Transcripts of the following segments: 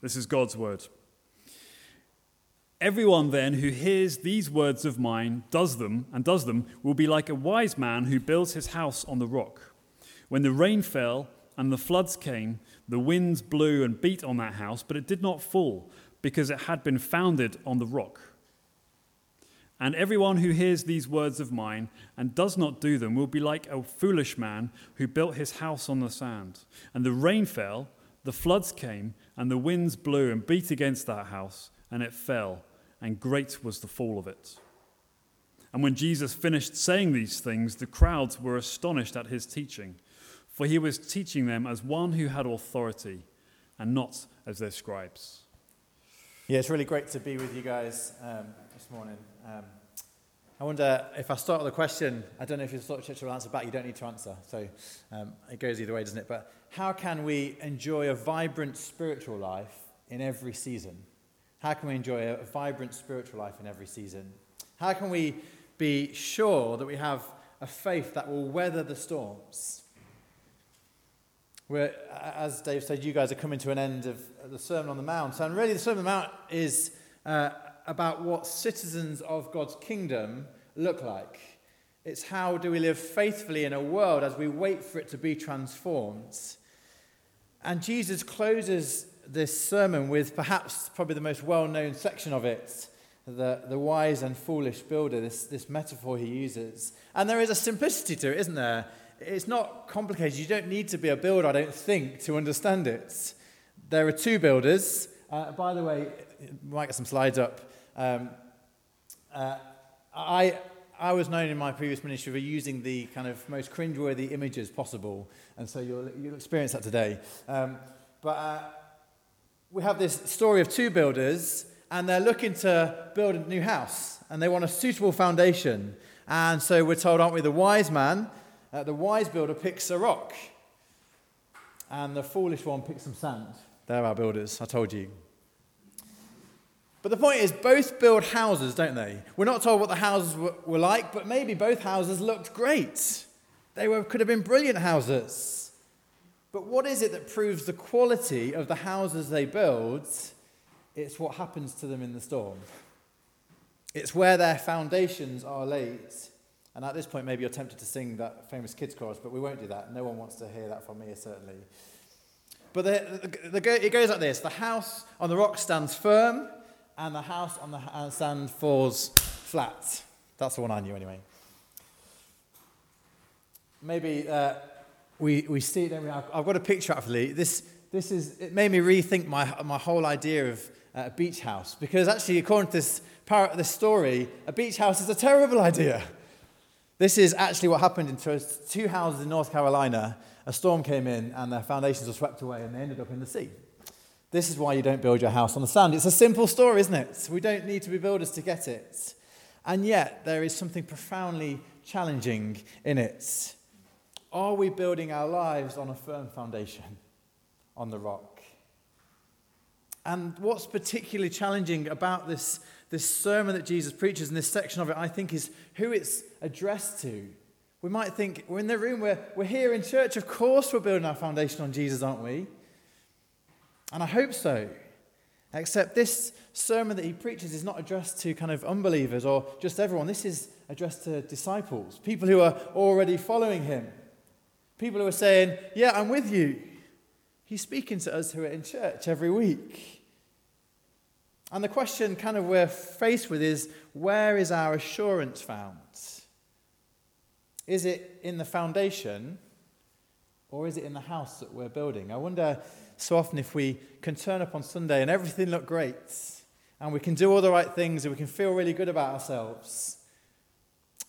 This is God's word. Everyone then who hears these words of mine does them and does them will be like a wise man who builds his house on the rock. When the rain fell and the floods came, the winds blew and beat on that house, but it did not fall because it had been founded on the rock. And everyone who hears these words of mine and does not do them will be like a foolish man who built his house on the sand. And the rain fell, the floods came, and the winds blew and beat against that house, and it fell and great was the fall of it. And when Jesus finished saying these things, the crowds were astonished at his teaching, for he was teaching them as one who had authority and not as their scribes. Yeah, it's really great to be with you guys um, this morning. Um, I wonder if I start with a question, I don't know if you thought Church will answer back, you don't need to answer. So um, it goes either way, doesn't it? But how can we enjoy a vibrant spiritual life in every season? How can we enjoy a vibrant spiritual life in every season? How can we be sure that we have a faith that will weather the storms? We're, as Dave said, you guys are coming to an end of the Sermon on the Mount. And really, the Sermon on the Mount is uh, about what citizens of God's kingdom look like. It's how do we live faithfully in a world as we wait for it to be transformed. And Jesus closes this sermon with perhaps probably the most well known section of it the, the wise and foolish builder, this, this metaphor he uses. And there is a simplicity to it, isn't there? It's not complicated. You don't need to be a builder, I don't think, to understand it. There are two builders. Uh, by the way, might get some slides up. Um, uh, I, I was known in my previous ministry for using the kind of most cringeworthy images possible, and so you'll, you'll experience that today. Um, but uh, we have this story of two builders, and they're looking to build a new house, and they want a suitable foundation. And so we're told, aren't we, the wise man, uh, the wise builder picks a rock, and the foolish one picks some sand. They're our builders, I told you. But the point is, both build houses, don't they? We're not told what the houses were, were like, but maybe both houses looked great. They were, could have been brilliant houses. But what is it that proves the quality of the houses they build? It's what happens to them in the storm. It's where their foundations are laid. And at this point, maybe you're tempted to sing that famous kids' chorus, but we won't do that. No one wants to hear that from me, certainly. But the, the, the, it goes like this The house on the rock stands firm, and the house on the sand falls flat. That's the one I knew, anyway. Maybe uh, we, we see it, we? I've got a picture actually. This, this is, it made me rethink my, my whole idea of uh, a beach house. Because actually, according to this, par- this story, a beach house is a terrible idea. This is actually what happened in two houses in North Carolina. A storm came in and their foundations were swept away and they ended up in the sea. This is why you don't build your house on the sand. It's a simple story, isn't it? We don't need to be builders to get it. And yet, there is something profoundly challenging in it. Are we building our lives on a firm foundation, on the rock? And what's particularly challenging about this, this sermon that Jesus preaches in this section of it, I think, is who it's addressed to. We might think, we're in the room, we're, we're here in church, of course we're building our foundation on Jesus, aren't we? And I hope so. Except this sermon that he preaches is not addressed to kind of unbelievers or just everyone. This is addressed to disciples, people who are already following him. People who are saying, Yeah, I'm with you. He's speaking to us who are in church every week. And the question kind of we're faced with is where is our assurance found? Is it in the foundation or is it in the house that we're building? I wonder so often if we can turn up on Sunday and everything look great and we can do all the right things and we can feel really good about ourselves.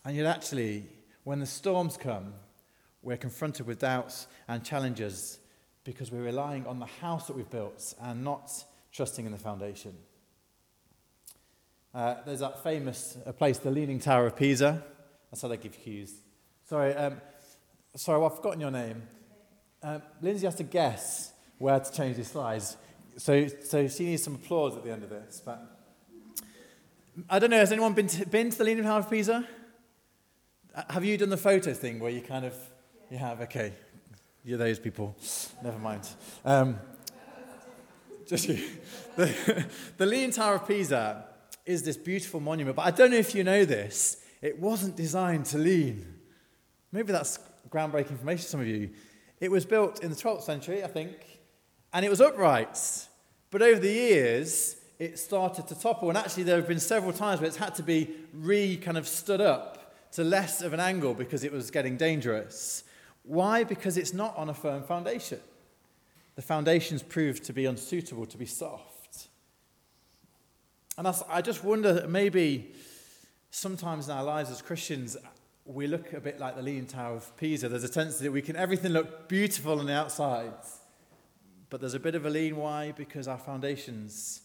And yet, actually, when the storms come, we're confronted with doubts and challenges because we're relying on the house that we've built and not trusting in the foundation. Uh, there's that famous uh, place, the Leaning Tower of Pisa. That's how they give cues. Sorry, um, sorry, well, I've forgotten your name. Um, Lindsay has to guess where to change these slides. So, so she needs some applause at the end of this. But I don't know, has anyone been to, been to the Leaning Tower of Pisa? Uh, have you done the photo thing where you kind of you have? Okay. You're those people. Never mind. Um, Just you. The, the Leaning Tower of Pisa is this beautiful monument, but I don't know if you know this. It wasn't designed to lean. Maybe that's groundbreaking information to some of you. It was built in the 12th century, I think, and it was upright. But over the years, it started to topple. And actually, there have been several times where it's had to be re kind of stood up to less of an angle because it was getting dangerous. Why? Because it's not on a firm foundation. The foundations proved to be unsuitable, to be soft. And I just wonder maybe sometimes in our lives as Christians, we look a bit like the Leaning Tower of Pisa. There's a tendency that we can everything look beautiful on the outside, but there's a bit of a lean. Why? Because our foundations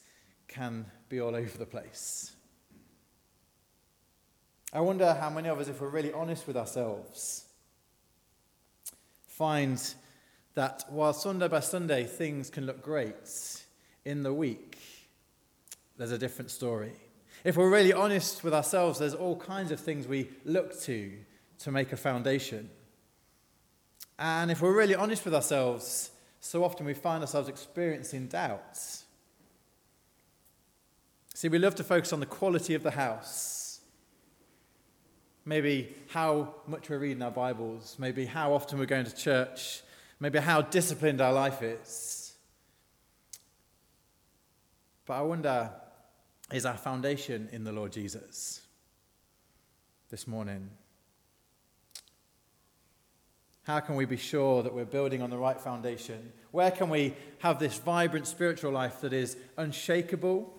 can be all over the place. I wonder how many of us, if we're really honest with ourselves, find that while Sunday by Sunday things can look great, in the week there's a different story. If we're really honest with ourselves, there's all kinds of things we look to to make a foundation. And if we're really honest with ourselves, so often we find ourselves experiencing doubts. See, we love to focus on the quality of the house. Maybe how much we're reading our Bibles, maybe how often we're going to church, maybe how disciplined our life is. But I wonder is our foundation in the Lord Jesus this morning? How can we be sure that we're building on the right foundation? Where can we have this vibrant spiritual life that is unshakable?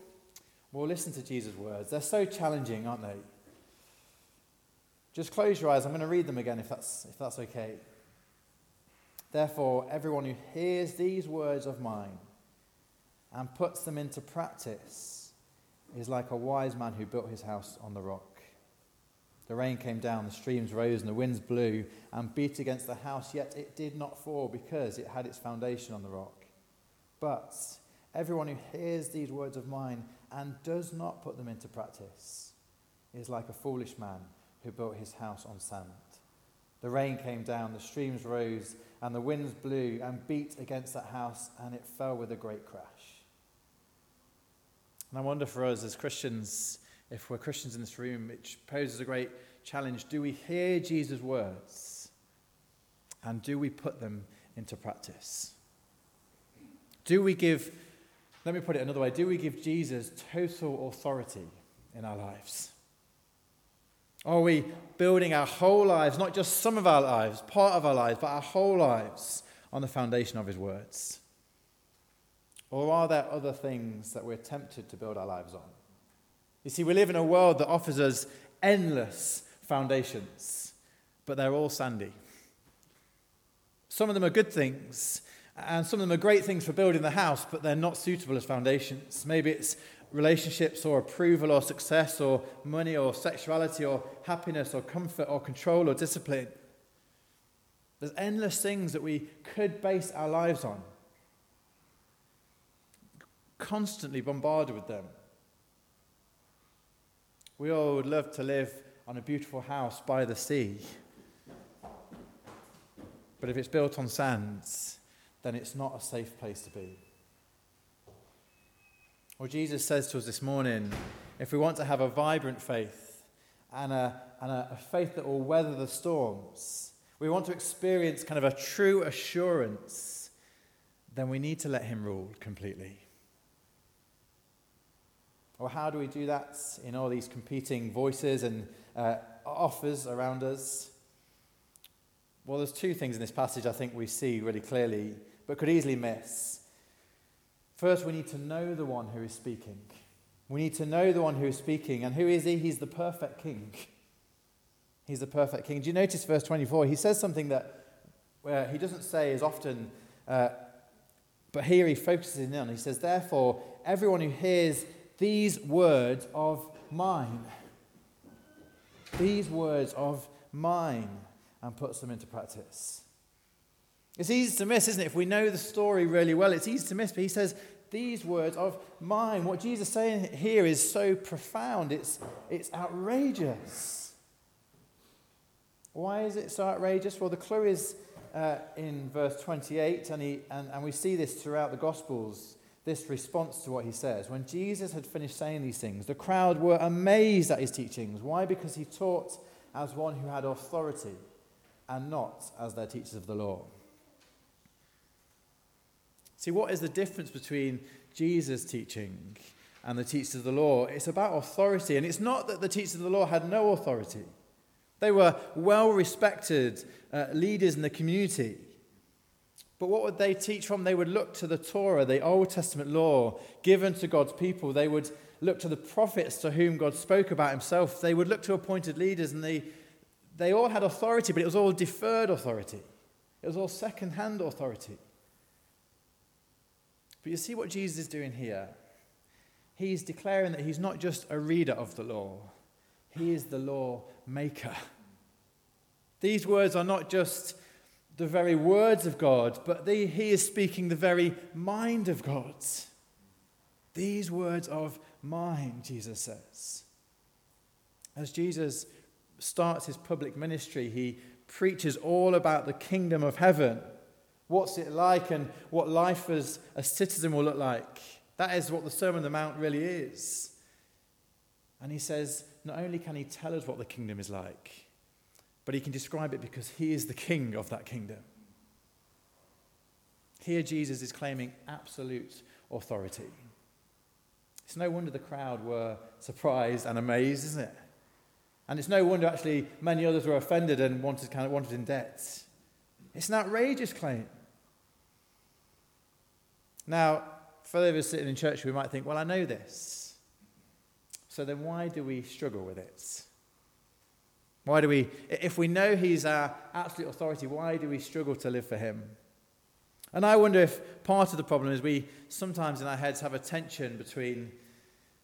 Well, listen to Jesus' words. They're so challenging, aren't they? Just close your eyes. I'm going to read them again if that's, if that's okay. Therefore, everyone who hears these words of mine and puts them into practice is like a wise man who built his house on the rock. The rain came down, the streams rose, and the winds blew and beat against the house, yet it did not fall because it had its foundation on the rock. But everyone who hears these words of mine and does not put them into practice is like a foolish man who built his house on sand. The rain came down, the streams rose, and the winds blew and beat against that house, and it fell with a great crash. And I wonder for us as Christians, if we're Christians in this room, it poses a great challenge. Do we hear Jesus' words? And do we put them into practice? Do we give, let me put it another way, do we give Jesus total authority in our lives? Are we building our whole lives, not just some of our lives, part of our lives, but our whole lives on the foundation of his words? Or are there other things that we're tempted to build our lives on? You see, we live in a world that offers us endless foundations, but they're all sandy. Some of them are good things, and some of them are great things for building the house, but they're not suitable as foundations. Maybe it's relationships or approval or success or money or sexuality or happiness or comfort or control or discipline. There's endless things that we could base our lives on constantly bombarded with them. We all would love to live on a beautiful house by the sea. But if it's built on sands, then it's not a safe place to be. Well, Jesus says to us this morning if we want to have a vibrant faith and a, and a, a faith that will weather the storms, we want to experience kind of a true assurance, then we need to let Him rule completely. Or how do we do that in all these competing voices and uh, offers around us? Well, there's two things in this passage I think we see really clearly, but could easily miss. First, we need to know the one who is speaking. We need to know the one who is speaking. And who is he? He's the perfect king. He's the perfect king. Do you notice verse 24? He says something that where he doesn't say as often, uh, but here he focuses in on. He says, Therefore, everyone who hears these words of mine. These words of mine, and puts them into practice. It's easy to miss, isn't it? If we know the story really well, it's easy to miss. But he says, These words of mine. What Jesus is saying here is so profound, it's, it's outrageous. Why is it so outrageous? Well, the clue is uh, in verse 28, and, he, and, and we see this throughout the Gospels this response to what he says. When Jesus had finished saying these things, the crowd were amazed at his teachings. Why? Because he taught as one who had authority and not as their teachers of the law. See, what is the difference between Jesus' teaching and the teachers of the law? It's about authority, and it's not that the teachers of the law had no authority. They were well respected uh, leaders in the community. But what would they teach from? They would look to the Torah, the Old Testament law given to God's people. They would look to the prophets to whom God spoke about himself. They would look to appointed leaders, and they, they all had authority, but it was all deferred authority. It was all second hand authority. But you see what Jesus is doing here? He's declaring that he's not just a reader of the law, he is the law maker. These words are not just the very words of God, but he is speaking the very mind of God. These words of mine, Jesus says. As Jesus starts his public ministry, he preaches all about the kingdom of heaven. What's it like and what life as a citizen will look like. That is what the Sermon on the Mount really is. And he says, not only can he tell us what the kingdom is like, but he can describe it because he is the king of that kingdom. Here, Jesus is claiming absolute authority. It's no wonder the crowd were surprised and amazed, isn't it? And it's no wonder actually many others were offended and wanted, kind of wanted in debt. It's an outrageous claim. Now, for those of us sitting in church, we might think, well, I know this. So then why do we struggle with it? Why do we, if we know he's our absolute authority, why do we struggle to live for him? And I wonder if part of the problem is we sometimes in our heads have a tension between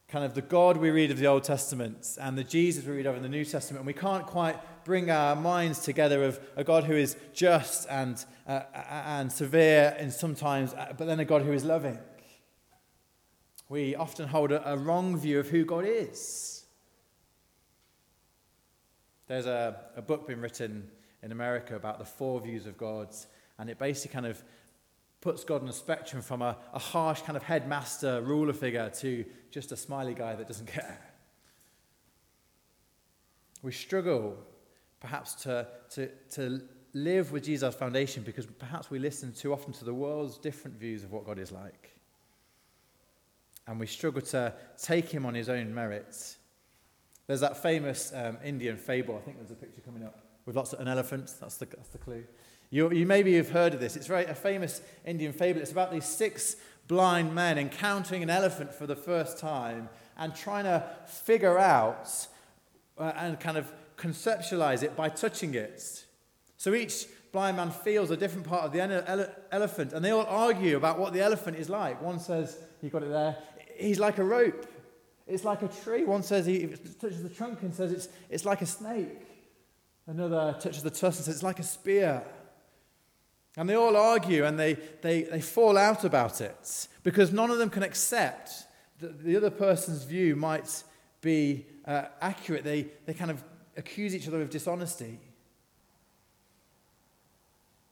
kind of the God we read of the Old Testament and the Jesus we read of in the New Testament. And we can't quite bring our minds together of a God who is just and, uh, and severe and sometimes, uh, but then a God who is loving. We often hold a, a wrong view of who God is. There's a, a book being written in America about the four views of God, and it basically kind of puts God on a spectrum from a, a harsh kind of headmaster ruler figure to just a smiley guy that doesn't care. We struggle perhaps to, to, to live with Jesus' foundation because perhaps we listen too often to the world's different views of what God is like. And we struggle to take him on his own merits there's that famous um, Indian fable. I think there's a picture coming up with lots of an elephant. That's the, that's the clue. You, you maybe have heard of this. It's very, a famous Indian fable. It's about these six blind men encountering an elephant for the first time and trying to figure out uh, and kind of conceptualize it by touching it. So each blind man feels a different part of the ele- elephant, and they all argue about what the elephant is like. One says, You got it there, he's like a rope. It's like a tree. One says he touches the trunk and says it's, it's like a snake. Another touches the tusk and says it's like a spear. And they all argue and they, they, they fall out about it because none of them can accept that the other person's view might be uh, accurate. They, they kind of accuse each other of dishonesty.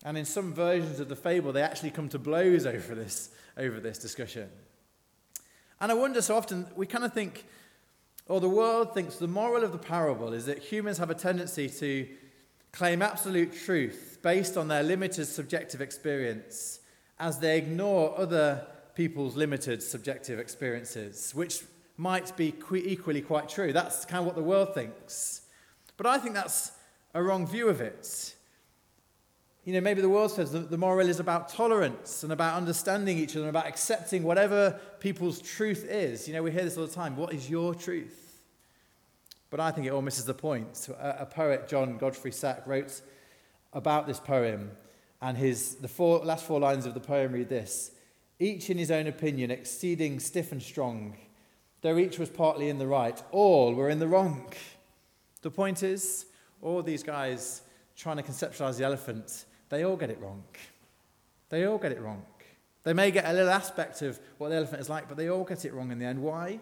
And in some versions of the fable, they actually come to blows over this, over this discussion. And I wonder so often, we kind of think, or the world thinks the moral of the parable is that humans have a tendency to claim absolute truth based on their limited subjective experience as they ignore other people's limited subjective experiences, which might be equally quite true. That's kind of what the world thinks. But I think that's a wrong view of it. You know, maybe the world says that the moral is about tolerance and about understanding each other and about accepting whatever people's truth is. You know, we hear this all the time. What is your truth? But I think it all misses the point. A, uh, a poet, John Godfrey Saxe, wrote about this poem, and his, the four, last four lines of the poem read this Each in his own opinion, exceeding stiff and strong, though each was partly in the right, all were in the wrong. The point is, all these guys trying to conceptualize the elephant they all get it wrong. They all get it wrong. They may get a little aspect of what the elephant is like, but they all get it wrong in the end. Why?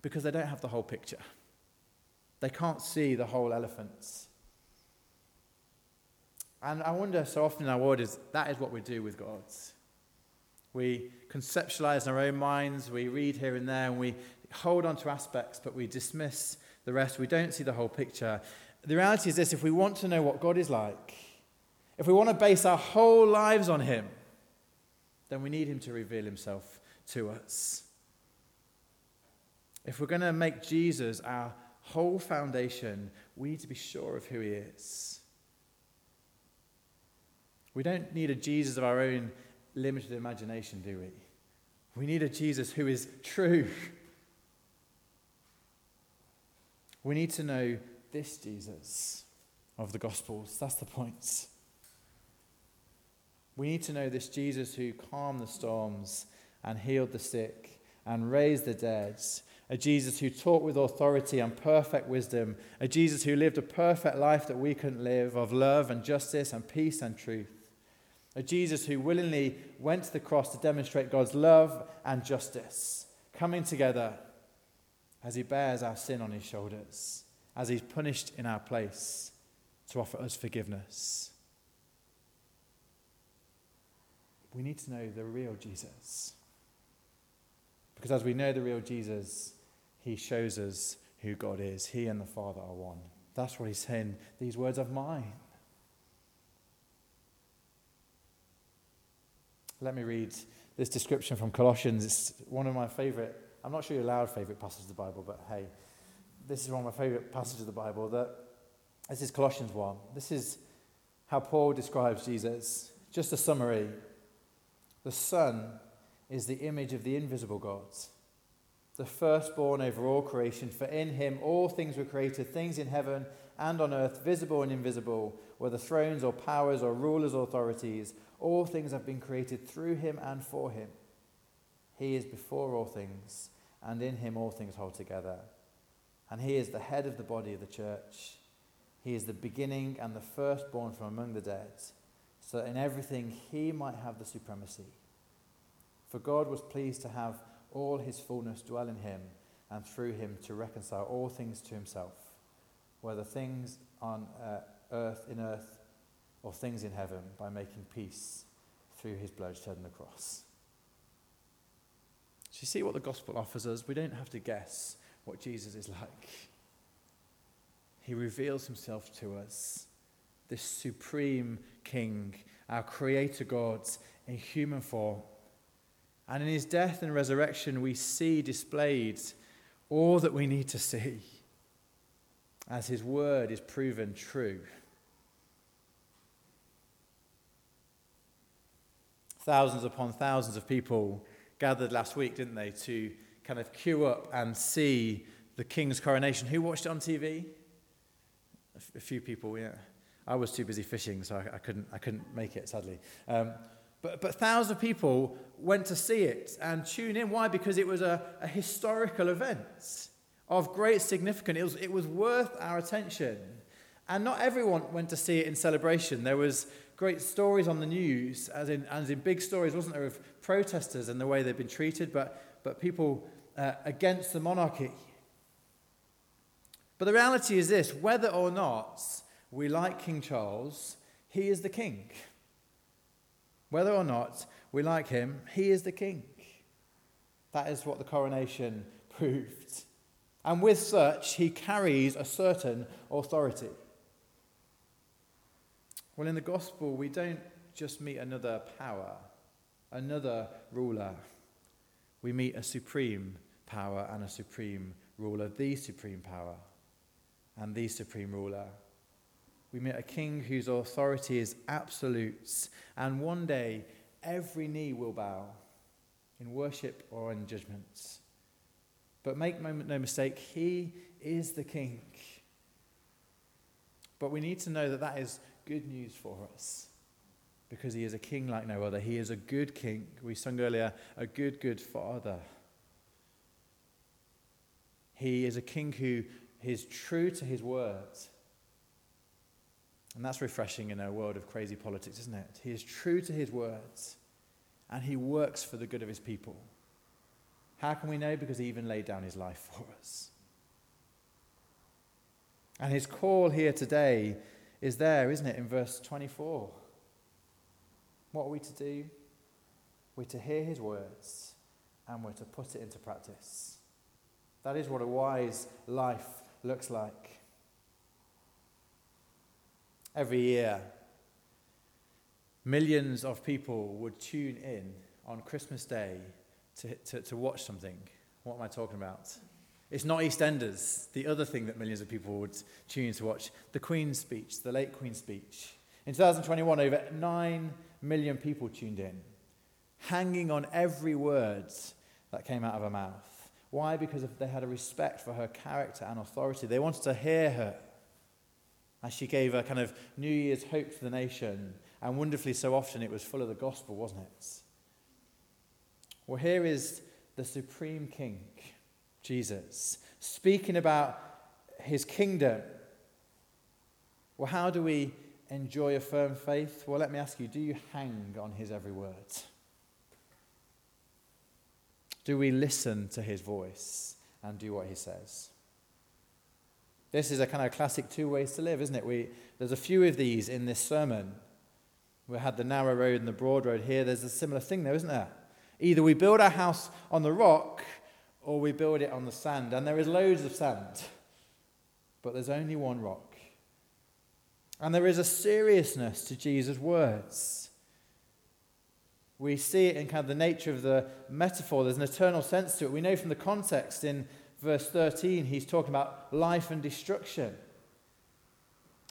Because they don't have the whole picture. They can't see the whole elephant. And I wonder so often in our world is that is what we do with God. We conceptualize in our own minds, we read here and there, and we hold on to aspects, but we dismiss the rest. We don't see the whole picture. The reality is this if we want to know what God is like, if we want to base our whole lives on Him, then we need Him to reveal Himself to us. If we're going to make Jesus our whole foundation, we need to be sure of who He is. We don't need a Jesus of our own limited imagination, do we? We need a Jesus who is true. We need to know this Jesus of the Gospels. That's the point. We need to know this Jesus who calmed the storms and healed the sick and raised the dead. A Jesus who taught with authority and perfect wisdom. A Jesus who lived a perfect life that we couldn't live of love and justice and peace and truth. A Jesus who willingly went to the cross to demonstrate God's love and justice coming together as he bears our sin on his shoulders, as he's punished in our place to offer us forgiveness. We need to know the real Jesus. Because as we know the real Jesus, he shows us who God is. He and the Father are one. That's what he's saying. These words of mine. Let me read this description from Colossians. It's one of my favorite, I'm not sure you're allowed favorite passages of the Bible, but hey, this is one of my favorite passages of the Bible. That this is Colossians 1. This is how Paul describes Jesus. Just a summary. The Son is the image of the invisible God, the firstborn over all creation, for in him all things were created, things in heaven and on earth, visible and invisible, whether thrones or powers or rulers or authorities. All things have been created through him and for him. He is before all things, and in him all things hold together. And he is the head of the body of the church. He is the beginning and the firstborn from among the dead, so that in everything he might have the supremacy. For God was pleased to have all his fullness dwell in him, and through him to reconcile all things to himself, whether things on uh, earth in earth or things in heaven by making peace through his blood shed on the cross. Do you see what the gospel offers us? We don't have to guess what Jesus is like. He reveals himself to us, this supreme King, our Creator God in human form. And in his death and resurrection, we see displayed all that we need to see as his word is proven true. Thousands upon thousands of people gathered last week, didn't they, to kind of queue up and see the king's coronation. Who watched it on TV? A few people, yeah. I was too busy fishing, so I, I couldn't, I couldn't make it, sadly. Um, but, but thousands of people went to see it and tune in. Why? Because it was a, a historical event of great significance. It was, it was worth our attention. And not everyone went to see it in celebration. There was great stories on the news, as in, as in big stories, wasn't there, of protesters and the way they've been treated, but, but people uh, against the monarchy. But the reality is this whether or not we like King Charles, he is the king. Whether or not we like him, he is the king. That is what the coronation proved. And with such, he carries a certain authority. Well, in the gospel, we don't just meet another power, another ruler. We meet a supreme power and a supreme ruler, the supreme power and the supreme ruler. We meet a king whose authority is absolute, and one day every knee will bow in worship or in judgment. But make no mistake, he is the king. But we need to know that that is good news for us because he is a king like no other. He is a good king. We sung earlier, a good, good father. He is a king who is true to his words. And that's refreshing in a world of crazy politics, isn't it? He is true to his words and he works for the good of his people. How can we know? Because he even laid down his life for us. And his call here today is there, isn't it, in verse 24? What are we to do? We're to hear his words and we're to put it into practice. That is what a wise life looks like. Every year, millions of people would tune in on Christmas Day to, to, to watch something. What am I talking about? It's not EastEnders, the other thing that millions of people would tune in to watch, the Queen's speech, the late Queen's speech. In 2021, over 9 million people tuned in, hanging on every word that came out of her mouth. Why? Because they had a respect for her character and authority. They wanted to hear her as she gave a kind of New Year's hope to the nation. And wonderfully, so often it was full of the gospel, wasn't it? Well, here is the supreme king Jesus, speaking about his kingdom. Well, how do we enjoy a firm faith? Well, let me ask you do you hang on his every word? Do we listen to his voice and do what he says? This is a kind of classic two ways to live, isn't it? We, there's a few of these in this sermon. We had the narrow road and the broad road here. There's a similar thing there, isn't there? Either we build our house on the rock or we build it on the sand. And there is loads of sand, but there's only one rock. And there is a seriousness to Jesus' words. We see it in kind of the nature of the metaphor. There's an eternal sense to it. We know from the context in verse 13, he's talking about life and destruction.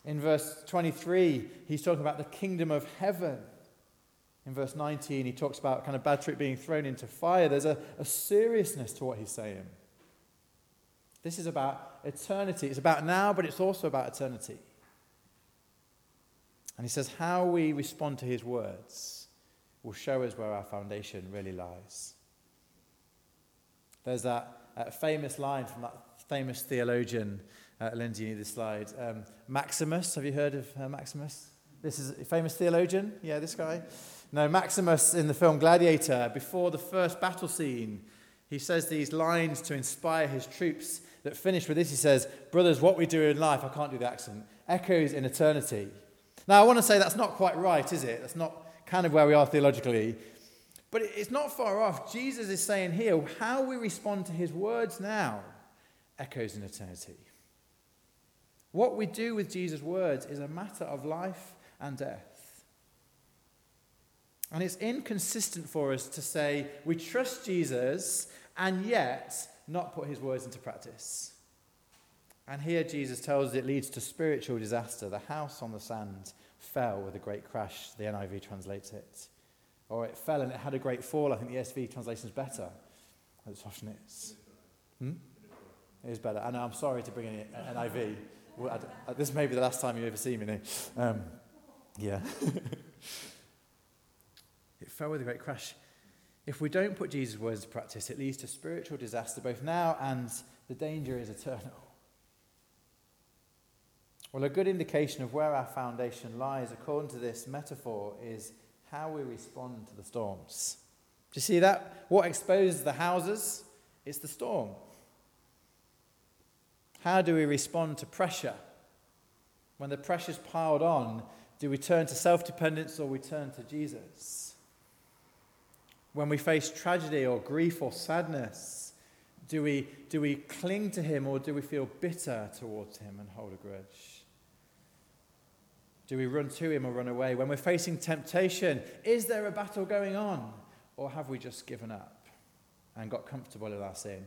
In verse 23, he's talking about the kingdom of heaven. In verse 19, he talks about kind of bad trip being thrown into fire. There's a, a seriousness to what he's saying. This is about eternity. It's about now, but it's also about eternity. And he says, how we respond to his words will show us where our foundation really lies. There's that uh, famous line from that famous theologian, uh, Lindsay, you need this slide. Um, Maximus, have you heard of uh, Maximus? This is a famous theologian. Yeah, this guy. No, Maximus in the film Gladiator, before the first battle scene, he says these lines to inspire his troops that finish with this. He says, Brothers, what we do in life, I can't do the accent, echoes in eternity. Now, I want to say that's not quite right, is it? That's not kind of where we are theologically. But it's not far off. Jesus is saying here, how we respond to his words now echoes in eternity. What we do with Jesus' words is a matter of life and death. And it's inconsistent for us to say we trust Jesus and yet not put his words into practice. And here Jesus tells us it leads to spiritual disaster. The house on the sand fell with a great crash, the NIV translates it. Or it fell and it had a great fall. I think the ESV translation is better. That's often it is. Hmm? It is better. And I'm sorry to bring in an NIV. This may be the last time you ever see me. Um, yeah. It fell with a great crash. If we don't put Jesus' words into practice, it leads to spiritual disaster both now and the danger is eternal. Well, a good indication of where our foundation lies, according to this metaphor, is how we respond to the storms. Do you see that? What exposes the houses? It's the storm. How do we respond to pressure? When the pressure's piled on, do we turn to self dependence or we turn to Jesus? When we face tragedy or grief or sadness, do we, do we cling to Him or do we feel bitter towards Him and hold a grudge? Do we run to Him or run away? When we're facing temptation, is there a battle going on? Or have we just given up and got comfortable in our sin?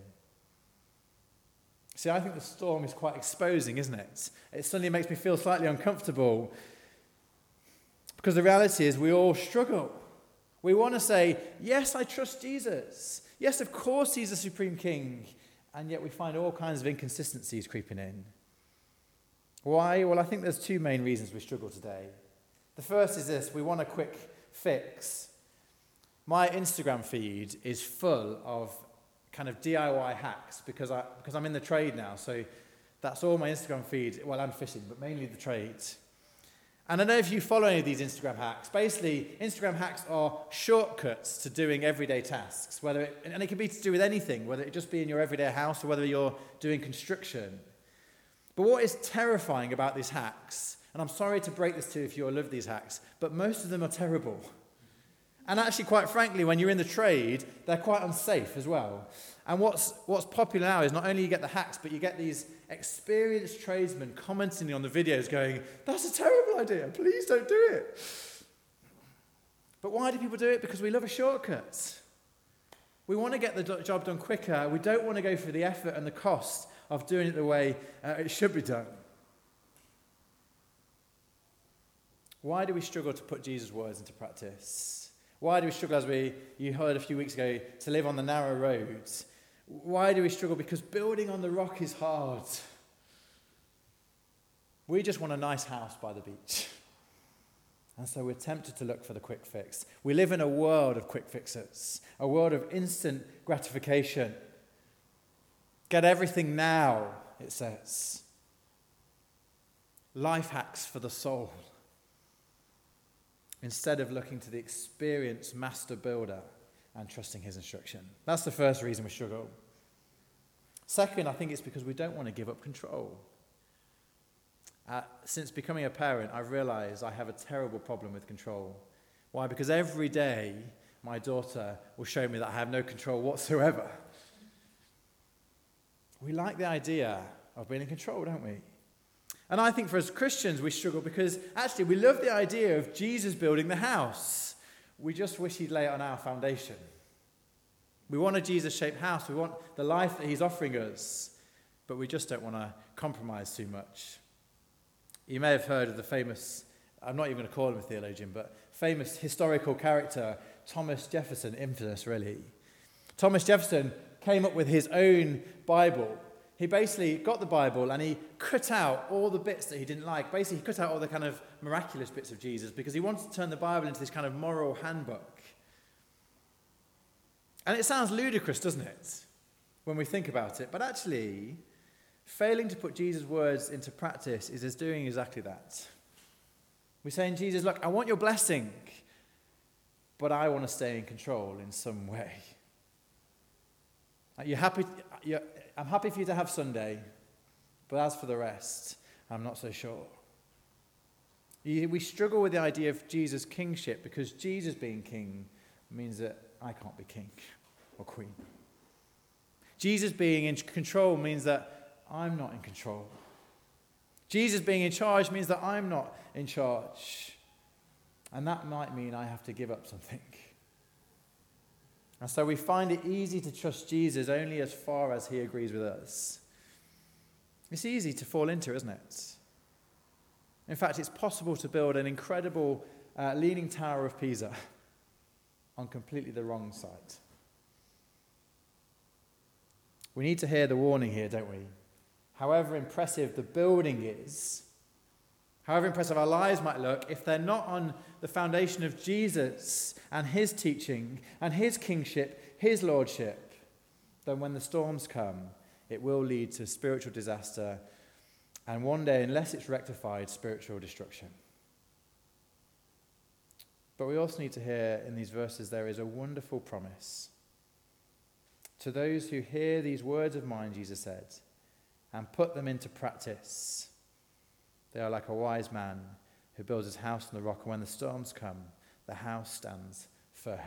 See, I think the storm is quite exposing, isn't it? It suddenly makes me feel slightly uncomfortable because the reality is we all struggle. We want to say, yes, I trust Jesus. Yes, of course, he's the supreme king. And yet we find all kinds of inconsistencies creeping in. Why? Well, I think there's two main reasons we struggle today. The first is this we want a quick fix. My Instagram feed is full of kind of DIY hacks because, I, because I'm in the trade now. So that's all my Instagram feed. Well, I'm fishing, but mainly the trade. And I don't know if you follow any of these Instagram hacks. Basically, Instagram hacks are shortcuts to doing everyday tasks, whether it, and it can be to do with anything, whether it just be in your everyday house or whether you're doing construction. But what is terrifying about these hacks, and I'm sorry to break this to you if you love these hacks, but most of them are terrible. And actually, quite frankly, when you're in the trade, they're quite unsafe as well. And what's, what's popular now is not only you get the hacks, but you get these experienced tradesmen commenting on the videos going, That's a terrible idea. Please don't do it. But why do people do it? Because we love a shortcut. We want to get the job done quicker. We don't want to go through the effort and the cost of doing it the way uh, it should be done. Why do we struggle to put Jesus' words into practice? Why do we struggle, as we, you heard a few weeks ago, to live on the narrow roads? Why do we struggle? Because building on the rock is hard. We just want a nice house by the beach. And so we're tempted to look for the quick fix. We live in a world of quick fixes, a world of instant gratification. Get everything now, it says. Life hacks for the soul. Instead of looking to the experienced master builder and trusting his instruction. That's the first reason we struggle. Second, I think it's because we don't want to give up control. Uh, since becoming a parent, I've realized I have a terrible problem with control. Why? Because every day my daughter will show me that I have no control whatsoever. We like the idea of being in control, don't we? And I think for us Christians, we struggle because actually we love the idea of Jesus building the house. We just wish he'd lay it on our foundation. We want a Jesus shaped house. We want the life that he's offering us, but we just don't want to compromise too much. You may have heard of the famous, I'm not even going to call him a theologian, but famous historical character, Thomas Jefferson, infamous really. Thomas Jefferson came up with his own Bible. He basically got the Bible and he cut out all the bits that he didn't like. Basically, he cut out all the kind of miraculous bits of Jesus because he wanted to turn the Bible into this kind of moral handbook. And it sounds ludicrous, doesn't it, when we think about it? But actually, Failing to put Jesus' words into practice is as doing exactly that. We're saying, Jesus, look, I want your blessing, but I want to stay in control in some way. You're happy, you're, I'm happy for you to have Sunday, but as for the rest, I'm not so sure. We struggle with the idea of Jesus' kingship because Jesus being king means that I can't be king or queen. Jesus being in control means that I'm not in control. Jesus being in charge means that I'm not in charge. And that might mean I have to give up something. And so we find it easy to trust Jesus only as far as he agrees with us. It's easy to fall into, isn't it? In fact, it's possible to build an incredible uh, leaning tower of Pisa on completely the wrong side. We need to hear the warning here, don't we? however impressive the building is, however impressive our lives might look, if they're not on the foundation of Jesus and his teaching and his kingship, his lordship, then when the storms come, it will lead to spiritual disaster and one day, unless it's rectified, spiritual destruction. But we also need to hear in these verses there is a wonderful promise. To those who hear these words of mine, Jesus said, and put them into practice. They are like a wise man who builds his house on the rock, and when the storms come, the house stands firm.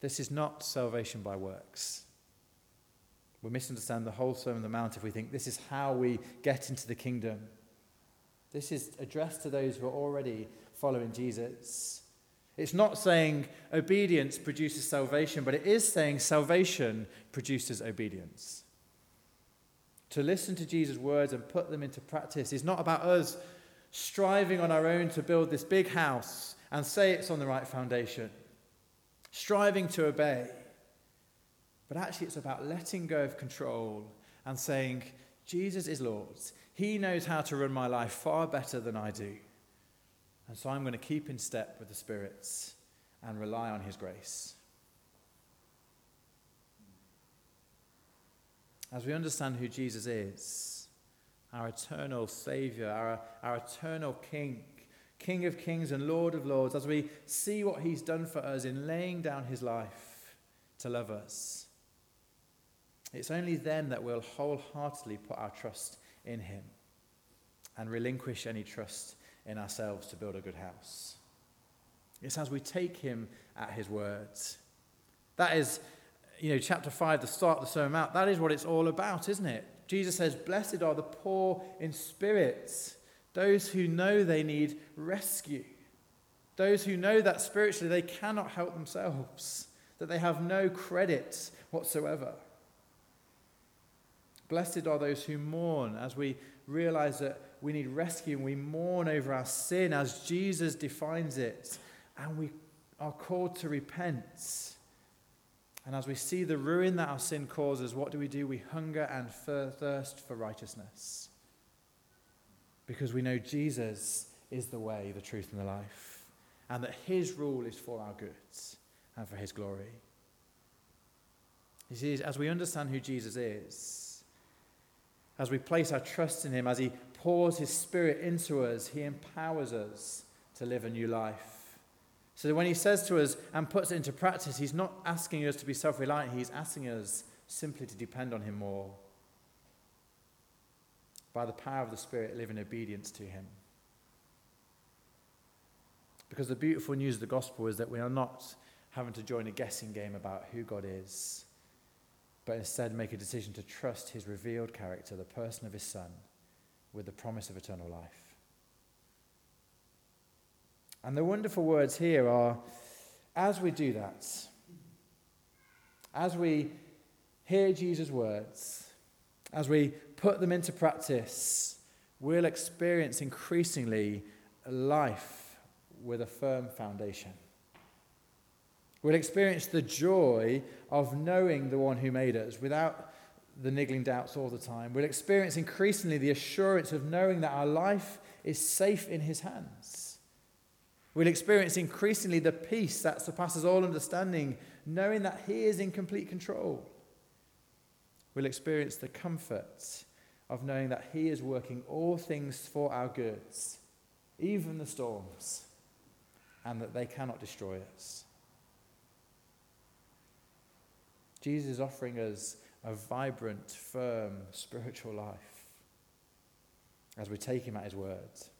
This is not salvation by works. We misunderstand the whole Sermon on the Mount if we think this is how we get into the kingdom. This is addressed to those who are already following Jesus. It's not saying obedience produces salvation, but it is saying salvation produces obedience. To listen to Jesus' words and put them into practice is not about us striving on our own to build this big house and say it's on the right foundation, striving to obey. But actually, it's about letting go of control and saying, Jesus is Lord. He knows how to run my life far better than I do. And so I'm going to keep in step with the spirits and rely on His grace. as we understand who Jesus is, our eternal Savior, our, our eternal King, King of kings and Lord of lords, as we see what He's done for us in laying down His life to love us, it's only then that we'll wholeheartedly put our trust in Him and relinquish any trust in ourselves to build a good house. It's as we take him at his words. That is, you know, chapter 5, the start of the Sermon Mount, that is what it's all about, isn't it? Jesus says, Blessed are the poor in spirit, those who know they need rescue, those who know that spiritually they cannot help themselves, that they have no credit whatsoever. Blessed are those who mourn as we realize that we need rescue and we mourn over our sin as Jesus defines it, and we are called to repent. And as we see the ruin that our sin causes, what do we do? We hunger and thirst for righteousness. Because we know Jesus is the way, the truth, and the life, and that his rule is for our goods and for his glory. You see, as we understand who Jesus is, as we place our trust in him, as he pours his spirit into us, he empowers us to live a new life. So when he says to us and puts it into practice, he's not asking us to be self reliant, he's asking us simply to depend on him more. By the power of the Spirit, live in obedience to him. Because the beautiful news of the gospel is that we are not having to join a guessing game about who God is, but instead make a decision to trust his revealed character, the person of his Son, with the promise of eternal life. And the wonderful words here are as we do that, as we hear Jesus' words, as we put them into practice, we'll experience increasingly life with a firm foundation. We'll experience the joy of knowing the one who made us without the niggling doubts all the time. We'll experience increasingly the assurance of knowing that our life is safe in his hands. We'll experience increasingly the peace that surpasses all understanding, knowing that He is in complete control. We'll experience the comfort of knowing that He is working all things for our goods, even the storms, and that they cannot destroy us. Jesus is offering us a vibrant, firm spiritual life as we take Him at His words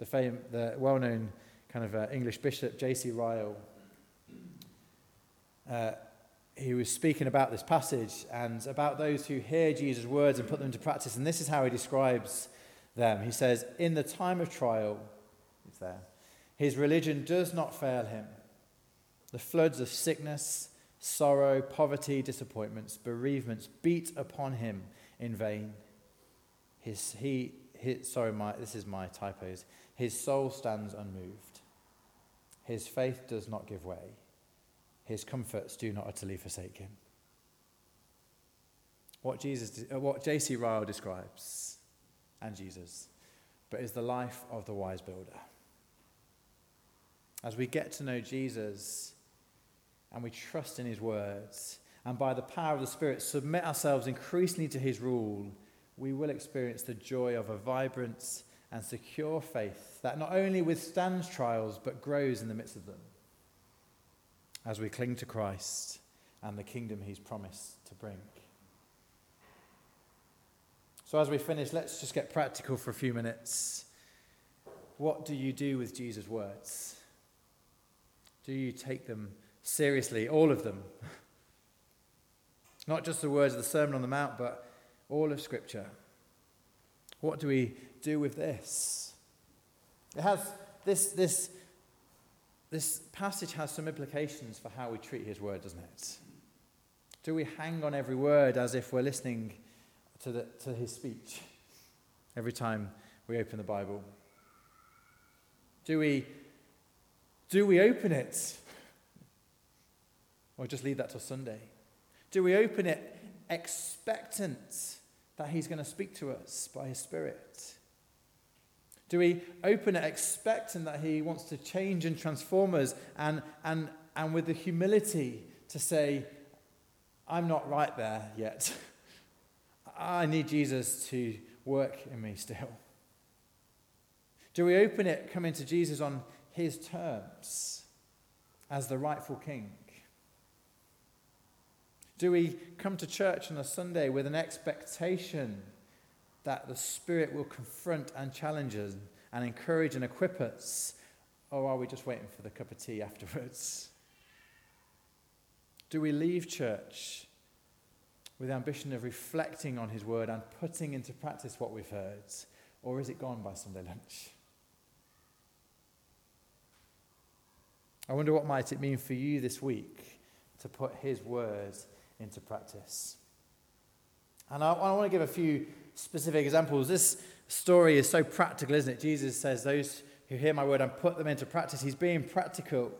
the, the well-known kind of uh, English bishop, J.C. Ryle, uh, he was speaking about this passage and about those who hear Jesus' words and put them into practice. And this is how he describes them. He says, In the time of trial, it's there, his religion does not fail him. The floods of sickness, sorrow, poverty, disappointments, bereavements beat upon him in vain. His, he, his, sorry, my, this is my typos. His soul stands unmoved. His faith does not give way. His comforts do not utterly forsake him. What, Jesus, uh, what J.C. Ryle describes, and Jesus, but is the life of the wise builder. As we get to know Jesus and we trust in his words, and by the power of the Spirit submit ourselves increasingly to his rule, we will experience the joy of a vibrant and secure faith that not only withstands trials but grows in the midst of them as we cling to Christ and the kingdom he's promised to bring. So, as we finish, let's just get practical for a few minutes. What do you do with Jesus' words? Do you take them seriously, all of them? Not just the words of the Sermon on the Mount, but all of Scripture. What do we do with this? It has this, this, this passage has some implications for how we treat his word, doesn't it? Do we hang on every word as if we're listening to, the, to his speech every time we open the Bible? Do we, do we open it? Or just leave that till Sunday? Do we open it expectant that he's going to speak to us by his Spirit? Do we open it expecting that He wants to change and transform us and, and, and with the humility to say, I'm not right there yet. I need Jesus to work in me still. Do we open it coming to Jesus on His terms as the rightful King? Do we come to church on a Sunday with an expectation that the Spirit will confront and challenge us and encourage and equip us Or are we just waiting for the cup of tea afterwards? Do we leave church with the ambition of reflecting on His word and putting into practice what we've heard? Or is it gone by Sunday lunch? I wonder what might it mean for you this week to put His word into practice. And I, I want to give a few specific examples. This story is so practical, isn't it? Jesus says, Those who hear my word and put them into practice, He's being practical.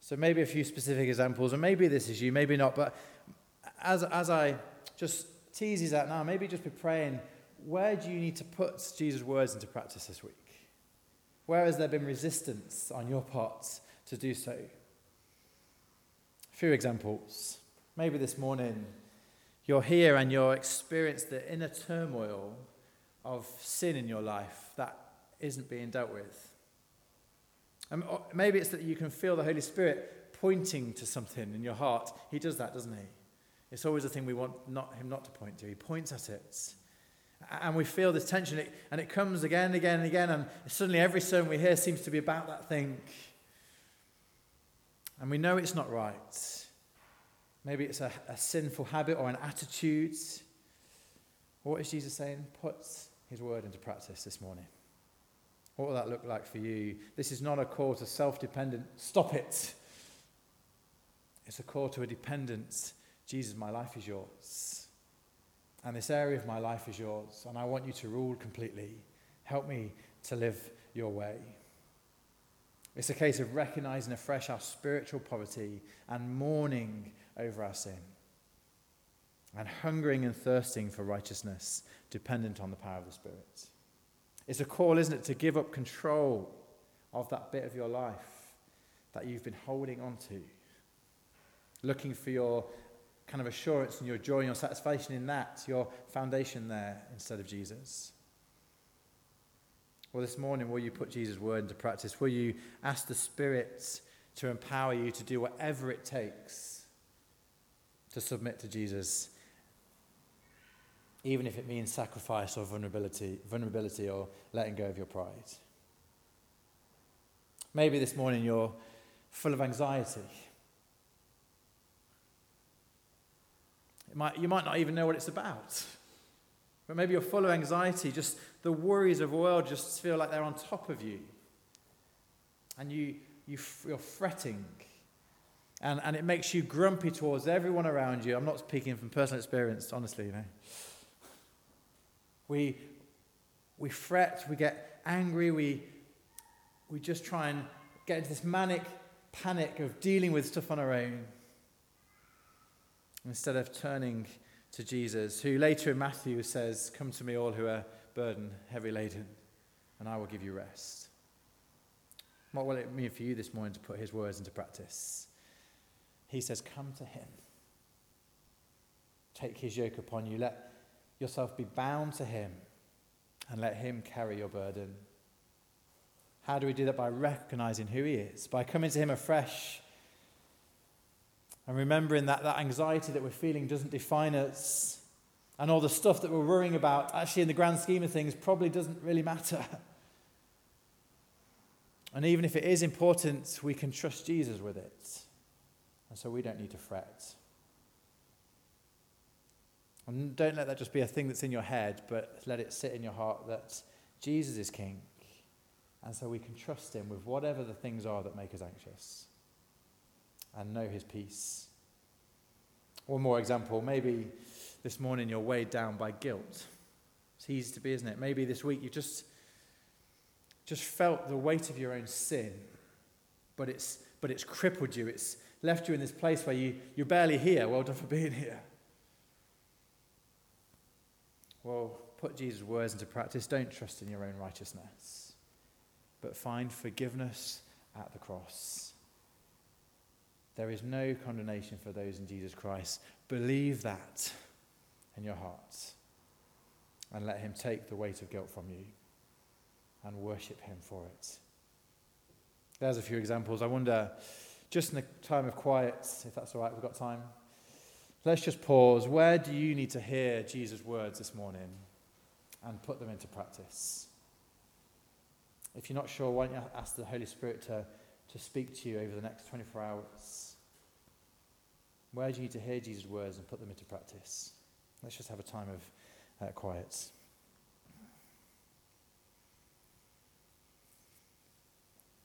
So maybe a few specific examples, and maybe this is you, maybe not. But as, as I just tease these out now, maybe just be praying where do you need to put Jesus' words into practice this week? Where has there been resistance on your part to do so? A few examples. Maybe this morning you're here and you're experiencing the inner turmoil of sin in your life that isn't being dealt with. And uh, maybe it's that you can feel the Holy Spirit pointing to something in your heart. He does that, doesn't he? It's always the thing we want not, him not to point to. He points at it. And we feel this tension, and it comes again and again and again, and suddenly every sermon we hear seems to be about that thing. And we know it's not right. Maybe it's a, a sinful habit or an attitude. What is Jesus saying? Put his word into practice this morning. What will that look like for you? This is not a call to self dependent, stop it. It's a call to a dependence. Jesus, my life is yours. And this area of my life is yours. And I want you to rule completely. Help me to live your way. It's a case of recognizing afresh our spiritual poverty and mourning over our sin. And hungering and thirsting for righteousness, dependent on the power of the Spirit. It's a call, isn't it, to give up control of that bit of your life that you've been holding on to. Looking for your kind of assurance and your joy and your satisfaction in that, your foundation there instead of Jesus. Well, this morning, will you put Jesus' word into practice? Will you ask the Spirit to empower you to do whatever it takes to submit to Jesus even if it means sacrifice or vulnerability, vulnerability or letting go of your pride. Maybe this morning you're full of anxiety. Might, you might not even know what it's about. But maybe you're full of anxiety, just the worries of the world just feel like they're on top of you. And you, you, you're fretting. And, and it makes you grumpy towards everyone around you. I'm not speaking from personal experience, honestly, you know. We, we fret, we get angry, we, we just try and get into this manic panic of dealing with stuff on our own instead of turning to Jesus, who later in Matthew says, Come to me, all who are burdened, heavy laden, and I will give you rest. What will it mean for you this morning to put his words into practice? He says, Come to him. Take his yoke upon you. Let yourself be bound to Him and let Him carry your burden. How do we do that? By recognizing who He is, by coming to Him afresh and remembering that that anxiety that we're feeling doesn't define us. And all the stuff that we're worrying about, actually, in the grand scheme of things, probably doesn't really matter. And even if it is important, we can trust Jesus with it. And so we don't need to fret. And don't let that just be a thing that's in your head, but let it sit in your heart that Jesus is King. And so we can trust him with whatever the things are that make us anxious and know his peace. One more example. Maybe this morning you're weighed down by guilt. It's easy to be, isn't it? Maybe this week you just, just felt the weight of your own sin, but it's, but it's crippled you. It's left you in this place where you, you're barely here. Well done for being here. Well, put Jesus' words into practice. Don't trust in your own righteousness, but find forgiveness at the cross. There is no condemnation for those in Jesus Christ. Believe that in your hearts and let Him take the weight of guilt from you and worship Him for it. There's a few examples. I wonder, just in a time of quiet, if that's all right, we've got time. Let's just pause. Where do you need to hear Jesus' words this morning and put them into practice? If you're not sure, why don't you ask the Holy Spirit to, to speak to you over the next 24 hours? Where do you need to hear Jesus' words and put them into practice? Let's just have a time of uh, quiet.